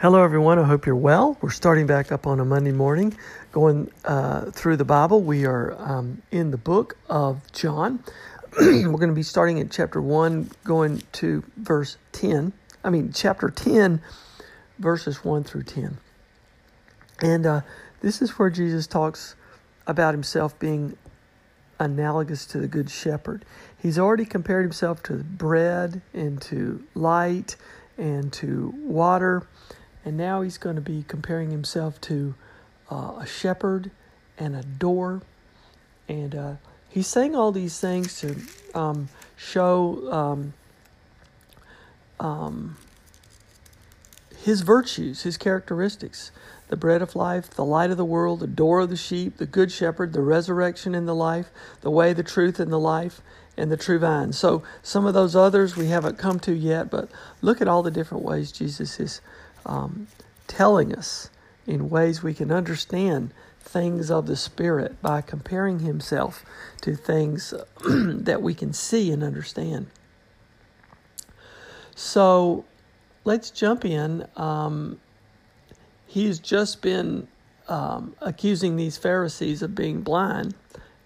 Hello, everyone. I hope you're well. We're starting back up on a Monday morning, going uh, through the Bible. We are um, in the book of John. We're going to be starting at chapter 1, going to verse 10. I mean, chapter 10, verses 1 through 10. And uh, this is where Jesus talks about himself being analogous to the Good Shepherd. He's already compared himself to bread and to light and to water and now he's going to be comparing himself to uh, a shepherd and a door. And uh, he's saying all these things to um, show um, um, his virtues, his characteristics the bread of life, the light of the world, the door of the sheep, the good shepherd, the resurrection and the life, the way, the truth, and the life, and the true vine. So, some of those others we haven't come to yet, but look at all the different ways Jesus is um, telling us in ways we can understand things of the Spirit by comparing Himself to things that we can see and understand. So let's jump in. Um, he's just been um, accusing these Pharisees of being blind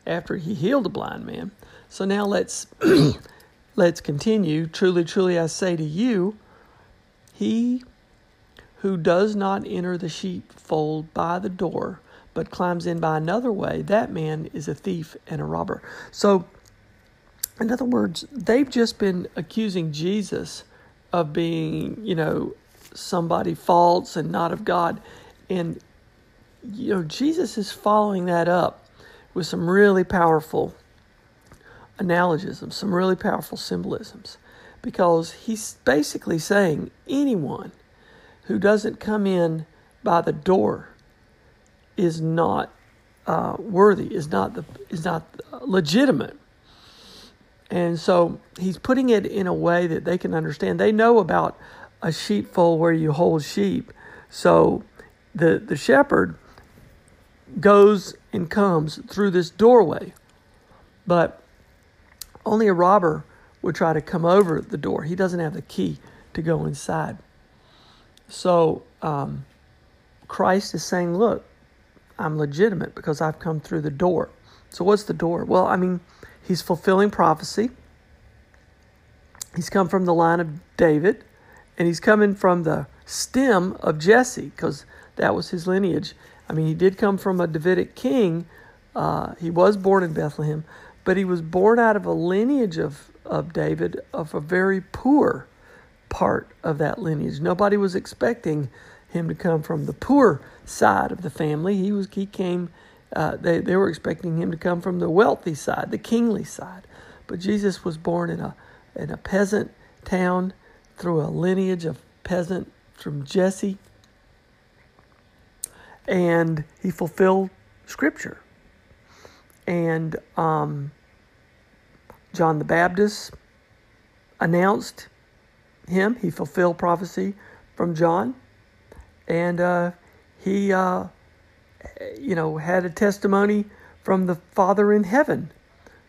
after he healed a blind man. So now let's let's continue. Truly, truly, I say to you, he who does not enter the sheepfold by the door, but climbs in by another way, that man is a thief and a robber. So, in other words, they've just been accusing Jesus of being, you know, somebody false and not of God. And, you know, Jesus is following that up with some really powerful analogisms, some really powerful symbolisms, because he's basically saying anyone who doesn't come in by the door is not uh, worthy, is not the is not legitimate. And so he's putting it in a way that they can understand. They know about a sheepfold where you hold sheep. So the the shepherd goes and comes through this doorway. But only a robber would try to come over the door. He doesn't have the key to go inside. So um, Christ is saying, Look, I'm legitimate because I've come through the door. So, what's the door? Well, I mean, he's fulfilling prophecy. He's come from the line of David, and he's coming from the stem of Jesse because that was his lineage. I mean, he did come from a Davidic king. Uh, he was born in Bethlehem, but he was born out of a lineage of, of David of a very poor part of that lineage. Nobody was expecting him to come from the poor side of the family. He was he came uh, they, they were expecting him to come from the wealthy side, the kingly side. But Jesus was born in a in a peasant town through a lineage of peasant from Jesse. And he fulfilled scripture. And um, John the Baptist announced him. He fulfilled prophecy from John, and uh, he, uh, you know, had a testimony from the Father in heaven,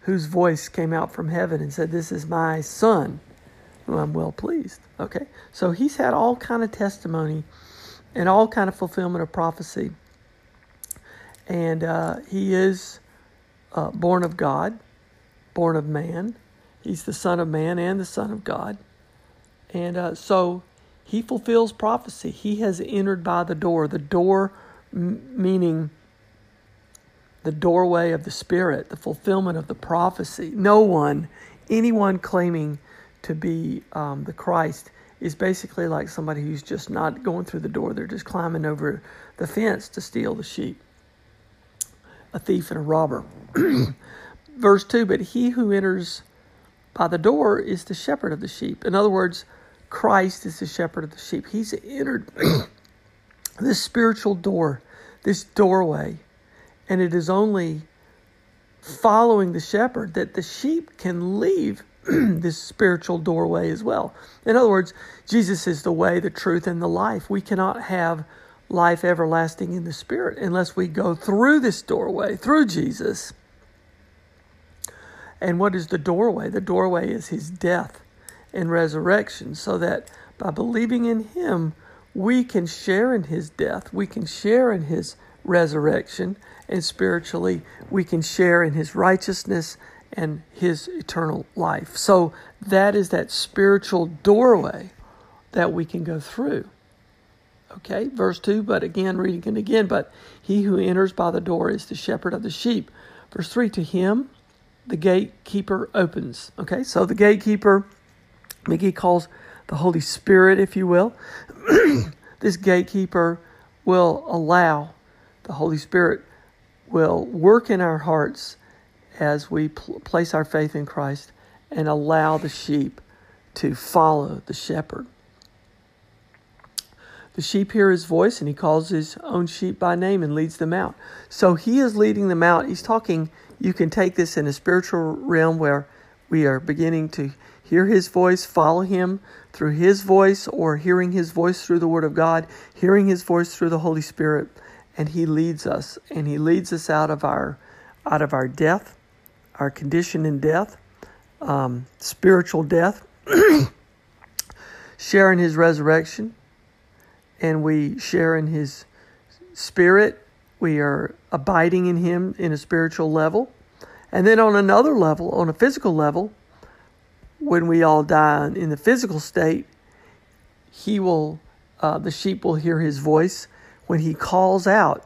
whose voice came out from heaven and said, "This is my Son, whom I'm well pleased. Okay, so he's had all kind of testimony and all kind of fulfillment of prophecy, and uh, he is uh, born of God, born of man. He's the Son of Man and the Son of God, and uh, so he fulfills prophecy. He has entered by the door. The door, m- meaning the doorway of the Spirit, the fulfillment of the prophecy. No one, anyone claiming to be um, the Christ, is basically like somebody who's just not going through the door. They're just climbing over the fence to steal the sheep. A thief and a robber. Verse 2 But he who enters by the door is the shepherd of the sheep. In other words, Christ is the shepherd of the sheep. He's entered this spiritual door, this doorway and it is only following the shepherd that the sheep can leave this spiritual doorway as well. In other words, Jesus is the way, the truth, and the life. We cannot have life everlasting in the Spirit unless we go through this doorway, through Jesus. And what is the doorway? The doorway is his death and resurrection, so that by believing in him, we can share in his death, we can share in his resurrection, and spiritually we can share in his righteousness and his eternal life. So that is that spiritual doorway that we can go through. Okay, verse 2, but again, reading it again, but he who enters by the door is the shepherd of the sheep. Verse 3, to him the gatekeeper opens. Okay, so the gatekeeper, McGee calls the Holy Spirit, if you will. this gatekeeper will allow the Holy Spirit will work in our hearts as we pl- place our faith in Christ and allow the sheep to follow the shepherd. The sheep hear his voice and he calls his own sheep by name and leads them out. So he is leading them out. He's talking, you can take this in a spiritual realm where we are beginning to hear his voice, follow him through his voice, or hearing his voice through the Word of God, hearing his voice through the Holy Spirit and he leads us and he leads us out of our out of our death our condition in death um, spiritual death sharing his resurrection and we share in his spirit. We are abiding in him in a spiritual level. And then on another level on a physical level when we all die in the physical state he will uh, the sheep will hear his voice when he calls out,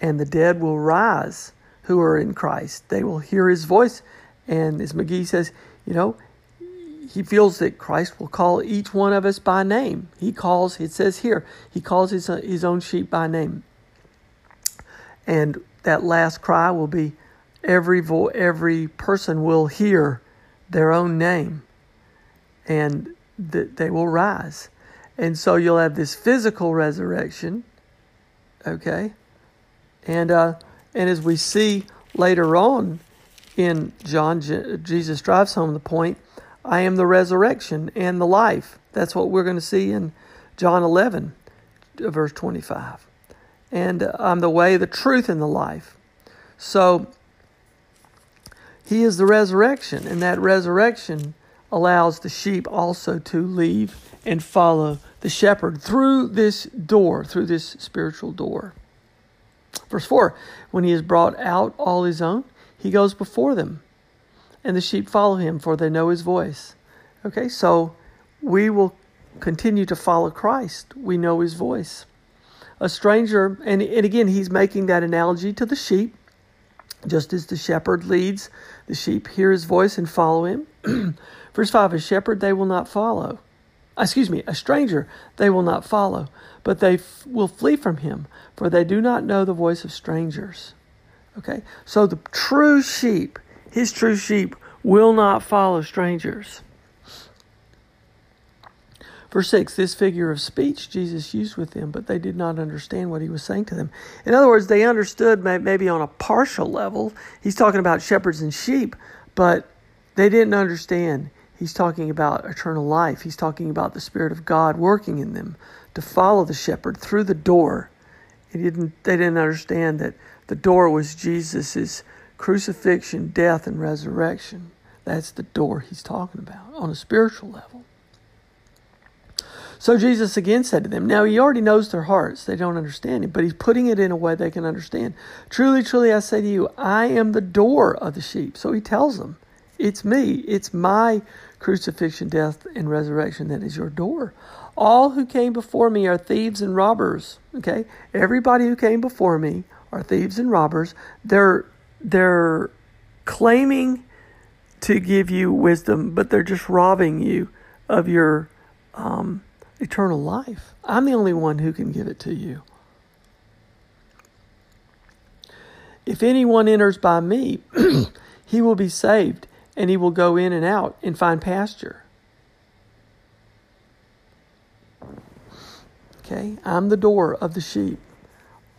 and the dead will rise who are in Christ. They will hear his voice. And as McGee says, you know, he feels that Christ will call each one of us by name. He calls, it says here, he calls his, his own sheep by name. And that last cry will be every vo- every person will hear their own name and th- they will rise. And so you'll have this physical resurrection, okay? And uh, and as we see later on in John, Jesus drives home the point I am the resurrection and the life. That's what we're going to see in John 11, verse 25. And uh, I'm the way, the truth, and the life. So he is the resurrection, and that resurrection allows the sheep also to leave and follow the shepherd through this door, through this spiritual door. Verse 4 When he has brought out all his own, he goes before them, and the sheep follow him, for they know his voice. Okay, so we will continue to follow Christ. We know his voice. A stranger, and, and again, he's making that analogy to the sheep. Just as the shepherd leads, the sheep hear his voice and follow him. Verse 5 A shepherd they will not follow ah, excuse me, a stranger they will not follow, but they f- will flee from him, for they do not know the voice of strangers. Okay? So the true sheep, his true sheep, will not follow strangers. Verse 6 This figure of speech Jesus used with them, but they did not understand what he was saying to them. In other words, they understood maybe on a partial level. He's talking about shepherds and sheep, but they didn't understand He's talking about eternal life. He's talking about the Spirit of God working in them to follow the shepherd through the door. Didn't, they didn't understand that the door was Jesus' crucifixion, death, and resurrection. That's the door he's talking about on a spiritual level. So Jesus again said to them, Now he already knows their hearts. They don't understand him, but he's putting it in a way they can understand. Truly, truly, I say to you, I am the door of the sheep. So he tells them, It's me. It's my crucifixion, death, and resurrection that is your door. All who came before me are thieves and robbers. Okay? Everybody who came before me are thieves and robbers. They're they're claiming to give you wisdom, but they're just robbing you of your um, eternal life. I'm the only one who can give it to you. If anyone enters by me, he will be saved, and he will go in and out and find pasture. Okay, I'm the door of the sheep.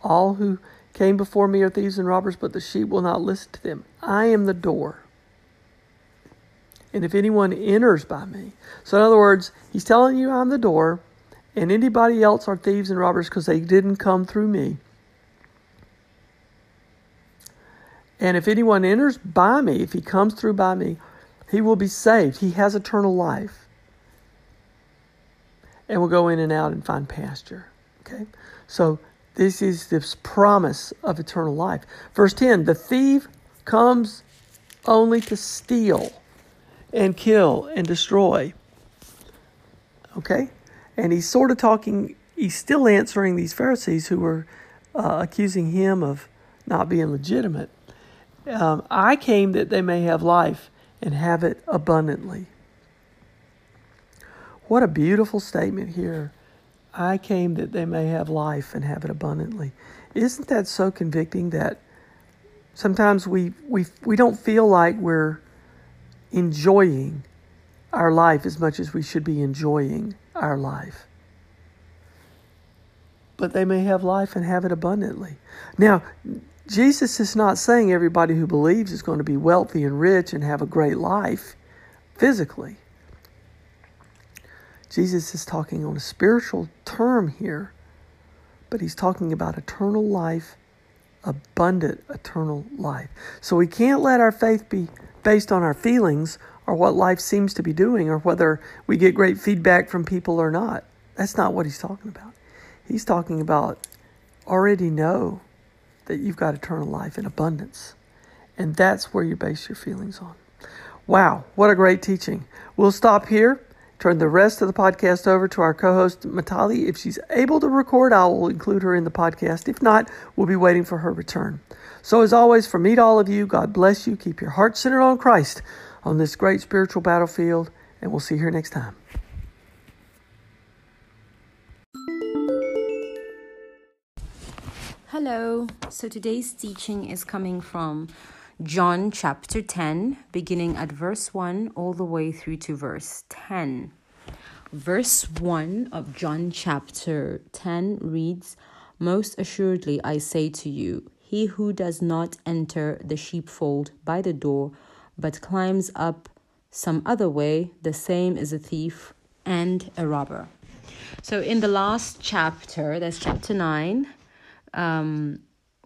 All who came before me are thieves and robbers, but the sheep will not listen to them. I am the door. And if anyone enters by me. So, in other words, he's telling you I'm the door, and anybody else are thieves and robbers because they didn't come through me. And if anyone enters by me, if he comes through by me, he will be saved. He has eternal life. And will go in and out and find pasture. Okay? So this is this promise of eternal life. Verse 10 The thief comes only to steal and kill and destroy. Okay? And he's sort of talking, he's still answering these Pharisees who were uh, accusing him of not being legitimate. Um, I came that they may have life and have it abundantly. What a beautiful statement here. I came that they may have life and have it abundantly. Isn't that so convicting that sometimes we, we, we don't feel like we're enjoying our life as much as we should be enjoying our life. But they may have life and have it abundantly. Now, Jesus is not saying everybody who believes is going to be wealthy and rich and have a great life physically. Jesus is talking on a spiritual term here, but he's talking about eternal life, abundant eternal life. So we can't let our faith be based on our feelings or what life seems to be doing or whether we get great feedback from people or not. That's not what he's talking about. He's talking about already know that you've got eternal life in abundance. And that's where you base your feelings on. Wow, what a great teaching. We'll stop here. Turn the rest of the podcast over to our co host, Matali. If she's able to record, I will include her in the podcast. If not, we'll be waiting for her return. So, as always, from me to all of you, God bless you. Keep your heart centered on Christ on this great spiritual battlefield, and we'll see you here next time. Hello. So today's teaching is coming from John chapter 10, beginning at verse 1 all the way through to verse 10. Verse 1 of John chapter 10 reads, Most assuredly I say to you, he who does not enter the sheepfold by the door, but climbs up some other way, the same is a thief and a robber. So, in the last chapter, that's chapter 9, um,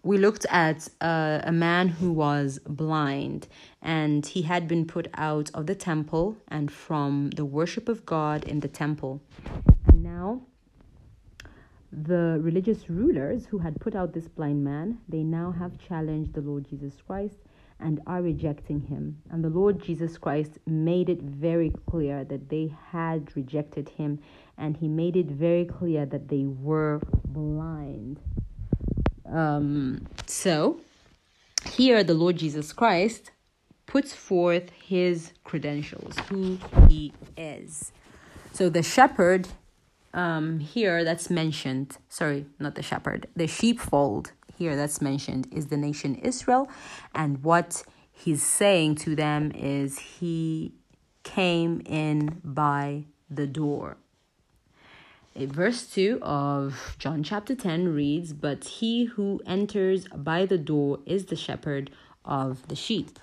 we looked at uh, a man who was blind and he had been put out of the temple and from the worship of God in the temple. And now, the religious rulers who had put out this blind man, they now have challenged the Lord Jesus Christ and are rejecting him. And the Lord Jesus Christ made it very clear that they had rejected him, and he made it very clear that they were blind. Um, so, here the Lord Jesus Christ puts forth his credentials, who he is. So, the shepherd um, here that's mentioned, sorry, not the shepherd, the sheepfold here that's mentioned is the nation Israel. And what he's saying to them is he came in by the door. Verse 2 of John chapter 10 reads, But he who enters by the door is the shepherd of the sheep.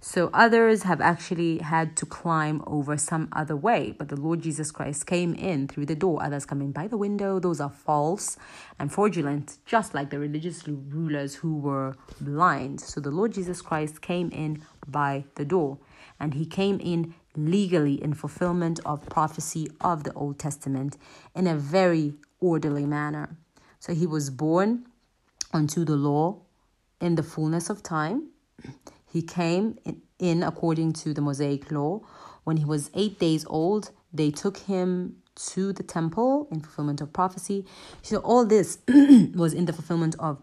So others have actually had to climb over some other way, but the Lord Jesus Christ came in through the door. Others come in by the window. Those are false and fraudulent, just like the religious rulers who were blind. So the Lord Jesus Christ came in by the door. and he came in legally in fulfillment of prophecy of the Old Testament in a very orderly manner. So he was born unto the law in the fullness of time. He came in according to the Mosaic law. When he was eight days old, they took him to the temple in fulfillment of prophecy. So all this was in the fulfillment of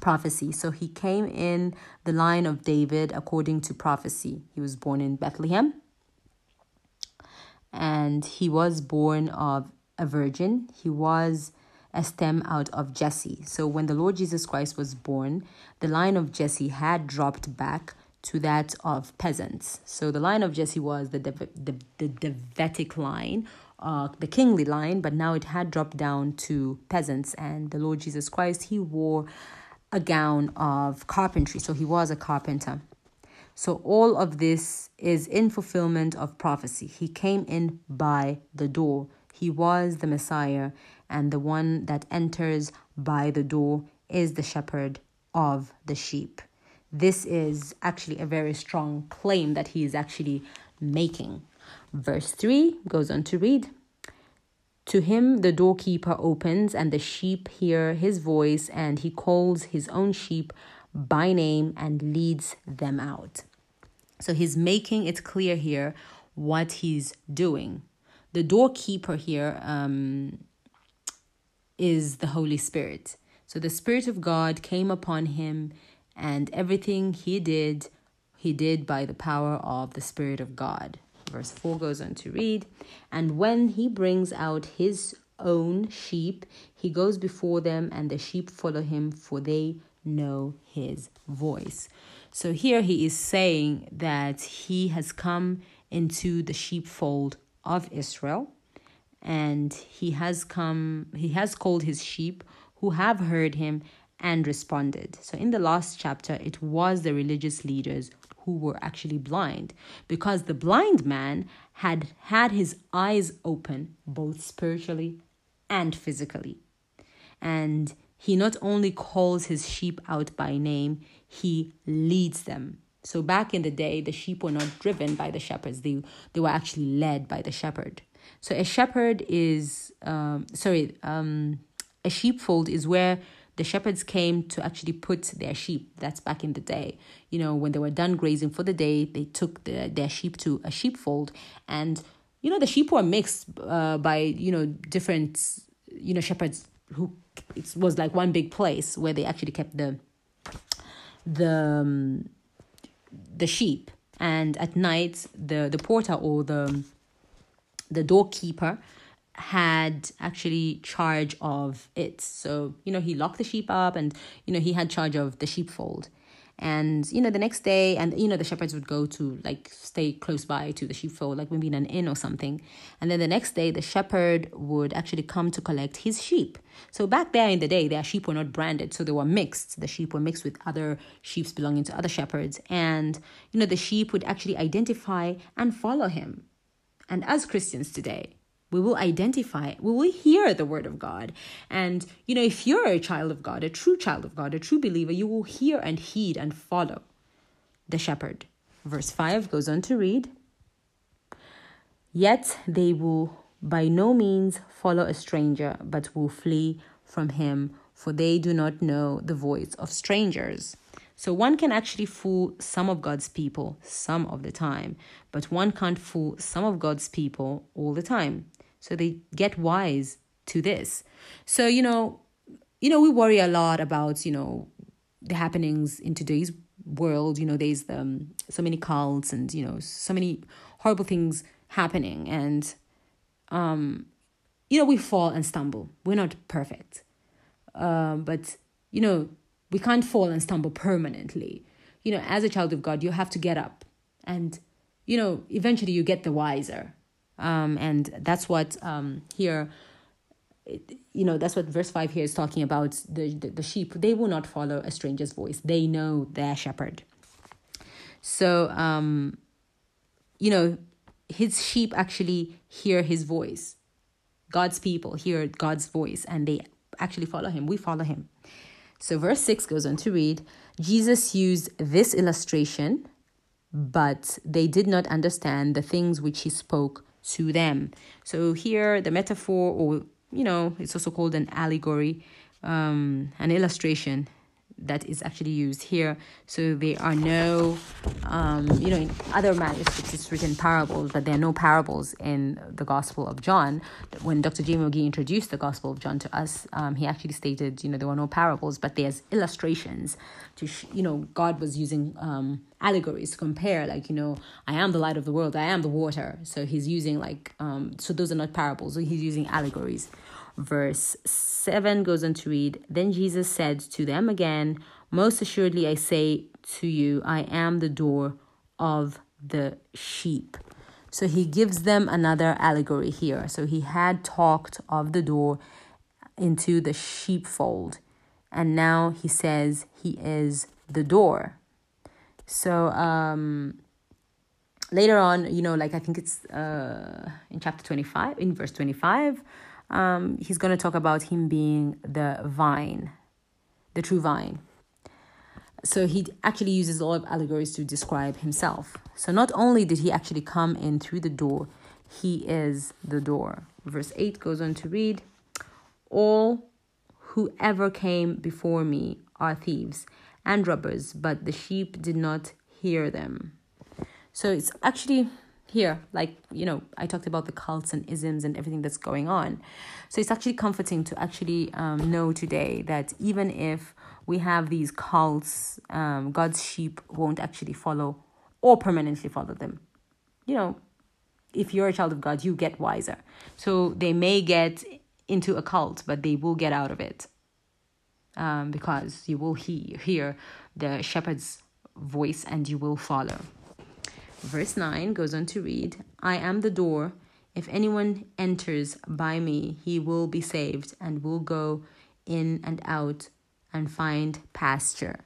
prophecy. So he came in the line of David according to prophecy. He was born in Bethlehem and he was born of a virgin. He was a stem out of Jesse. So when the Lord Jesus Christ was born, the line of Jesse had dropped back to that of peasants. So the line of Jesse was the the, the Davidic line, uh, the kingly line, but now it had dropped down to peasants. And the Lord Jesus Christ, he wore a gown of carpentry. So he was a carpenter. So all of this is in fulfillment of prophecy. He came in by the door. He was the Messiah, and the one that enters by the door is the shepherd of the sheep. This is actually a very strong claim that he is actually making. Verse 3 goes on to read To him the doorkeeper opens, and the sheep hear his voice, and he calls his own sheep by name and leads them out. So he's making it clear here what he's doing. The doorkeeper here um, is the Holy Spirit. So the Spirit of God came upon him, and everything he did, he did by the power of the Spirit of God. Verse 4 goes on to read And when he brings out his own sheep, he goes before them, and the sheep follow him, for they know his voice. So here he is saying that he has come into the sheepfold of Israel and he has come he has called his sheep who have heard him and responded. So in the last chapter it was the religious leaders who were actually blind because the blind man had had his eyes open both spiritually and physically. And he not only calls his sheep out by name, he leads them. So back in the day, the sheep were not driven by the shepherds, they, they were actually led by the shepherd. So a shepherd is, um, sorry, um, a sheepfold is where the shepherds came to actually put their sheep. That's back in the day. You know, when they were done grazing for the day, they took the, their sheep to a sheepfold. And, you know, the sheep were mixed uh, by, you know, different, you know, shepherds who it was like one big place where they actually kept the the um, the sheep. And at night the the porter or the the doorkeeper had actually charge of it. So you know he locked the sheep up and you know he had charge of the sheepfold and you know the next day and you know the shepherds would go to like stay close by to the sheepfold like maybe in an inn or something. And then the next day the shepherd would actually come to collect his sheep. So back there in the day their sheep were not branded. So they were mixed. The sheep were mixed with other sheep belonging to other shepherds. And you know the sheep would actually identify and follow him. And as christians today we will identify, we will hear the word of God. And, you know, if you're a child of God, a true child of God, a true believer, you will hear and heed and follow the shepherd. Verse 5 goes on to read Yet they will by no means follow a stranger, but will flee from him, for they do not know the voice of strangers. So one can actually fool some of God's people some of the time, but one can't fool some of God's people all the time. So they get wise to this. So, you know, you know, we worry a lot about, you know, the happenings in today's world. You know, there's um, so many cults and, you know, so many horrible things happening. And, um, you know, we fall and stumble. We're not perfect. Um, but, you know, we can't fall and stumble permanently. You know, as a child of God, you have to get up and, you know, eventually you get the wiser um, and that's what um, here, it, you know, that's what verse 5 here is talking about the, the, the sheep. They will not follow a stranger's voice, they know their shepherd. So, um, you know, his sheep actually hear his voice. God's people hear God's voice and they actually follow him. We follow him. So, verse 6 goes on to read Jesus used this illustration but they did not understand the things which he spoke to them. So here, the metaphor, or you know, it's also called an allegory, um, an illustration that is actually used here. So there are no, um, you know, in other manuscripts it's written parables, but there are no parables in the Gospel of John. When Dr. J. McGee introduced the Gospel of John to us, um, he actually stated, you know, there were no parables, but there's illustrations to, sh- you know, God was using um, allegories to compare, like, you know, I am the light of the world, I am the water. So he's using like, um, so those are not parables, so he's using allegories verse 7 goes on to read Then Jesus said to them again, Most assuredly I say to you, I am the door of the sheep. So he gives them another allegory here. So he had talked of the door into the sheepfold, and now he says he is the door. So um later on, you know, like I think it's uh in chapter 25, in verse 25, um, he's going to talk about him being the vine, the true vine. So he actually uses a lot of allegories to describe himself. So not only did he actually come in through the door, he is the door. Verse 8 goes on to read All who ever came before me are thieves and robbers, but the sheep did not hear them. So it's actually here like you know i talked about the cults and isms and everything that's going on. So it's actually comforting to actually um, know today that even if we have these cults um, god's sheep won't actually follow or permanently follow them. You know if you're a child of god you get wiser. So they may get into a cult but they will get out of it um, because you will hear, hear the shepherd's voice and you will follow Verse 9 goes on to read I am the door. If anyone enters by me, he will be saved and will go in and out and find pasture.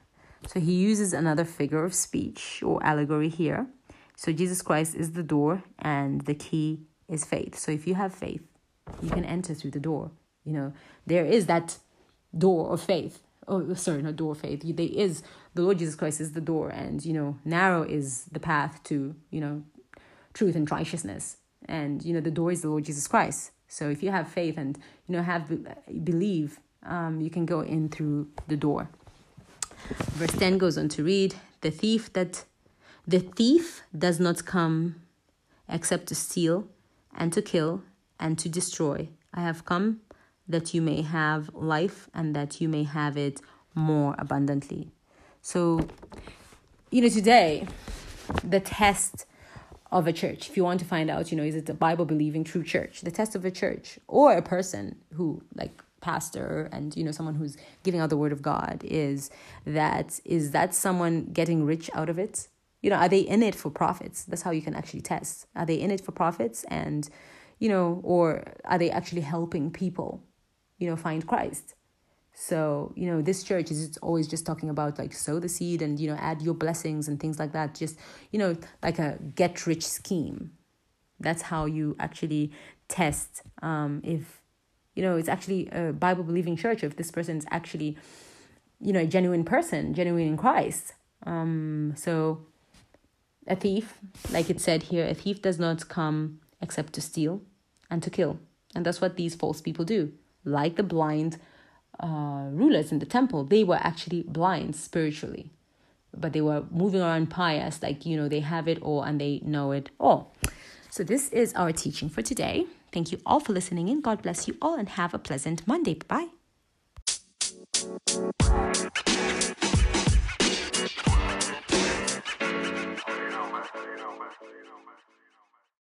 So he uses another figure of speech or allegory here. So Jesus Christ is the door and the key is faith. So if you have faith, you can enter through the door. You know, there is that door of faith oh sorry not door of faith there is the lord jesus christ is the door and you know narrow is the path to you know truth and righteousness. And you know the door is the lord jesus christ. So if you have faith and you know have believe um, you can go in through the door. Verse 10 goes on to read the thief that the thief does not come except to steal and to kill and to destroy. I have come that you may have life and that you may have it more abundantly. So, you know, today, the test of a church, if you want to find out, you know, is it a Bible believing true church? The test of a church or a person who, like, pastor and you know someone who's giving out the word of god is that is that someone getting rich out of it you know are they in it for profits that's how you can actually test are they in it for profits and you know or are they actually helping people you know, find Christ. So, you know, this church is always just talking about like sow the seed and, you know, add your blessings and things like that. Just, you know, like a get rich scheme. That's how you actually test um, if, you know, it's actually a Bible believing church, if this person is actually, you know, a genuine person, genuine in Christ. Um, so, a thief, like it said here, a thief does not come except to steal and to kill. And that's what these false people do like the blind uh, rulers in the temple, they were actually blind spiritually, but they were moving around pious, like, you know, they have it all and they know it all. So, this is our teaching for today. Thank you all for listening and God bless you all and have a pleasant Monday. Bye bye.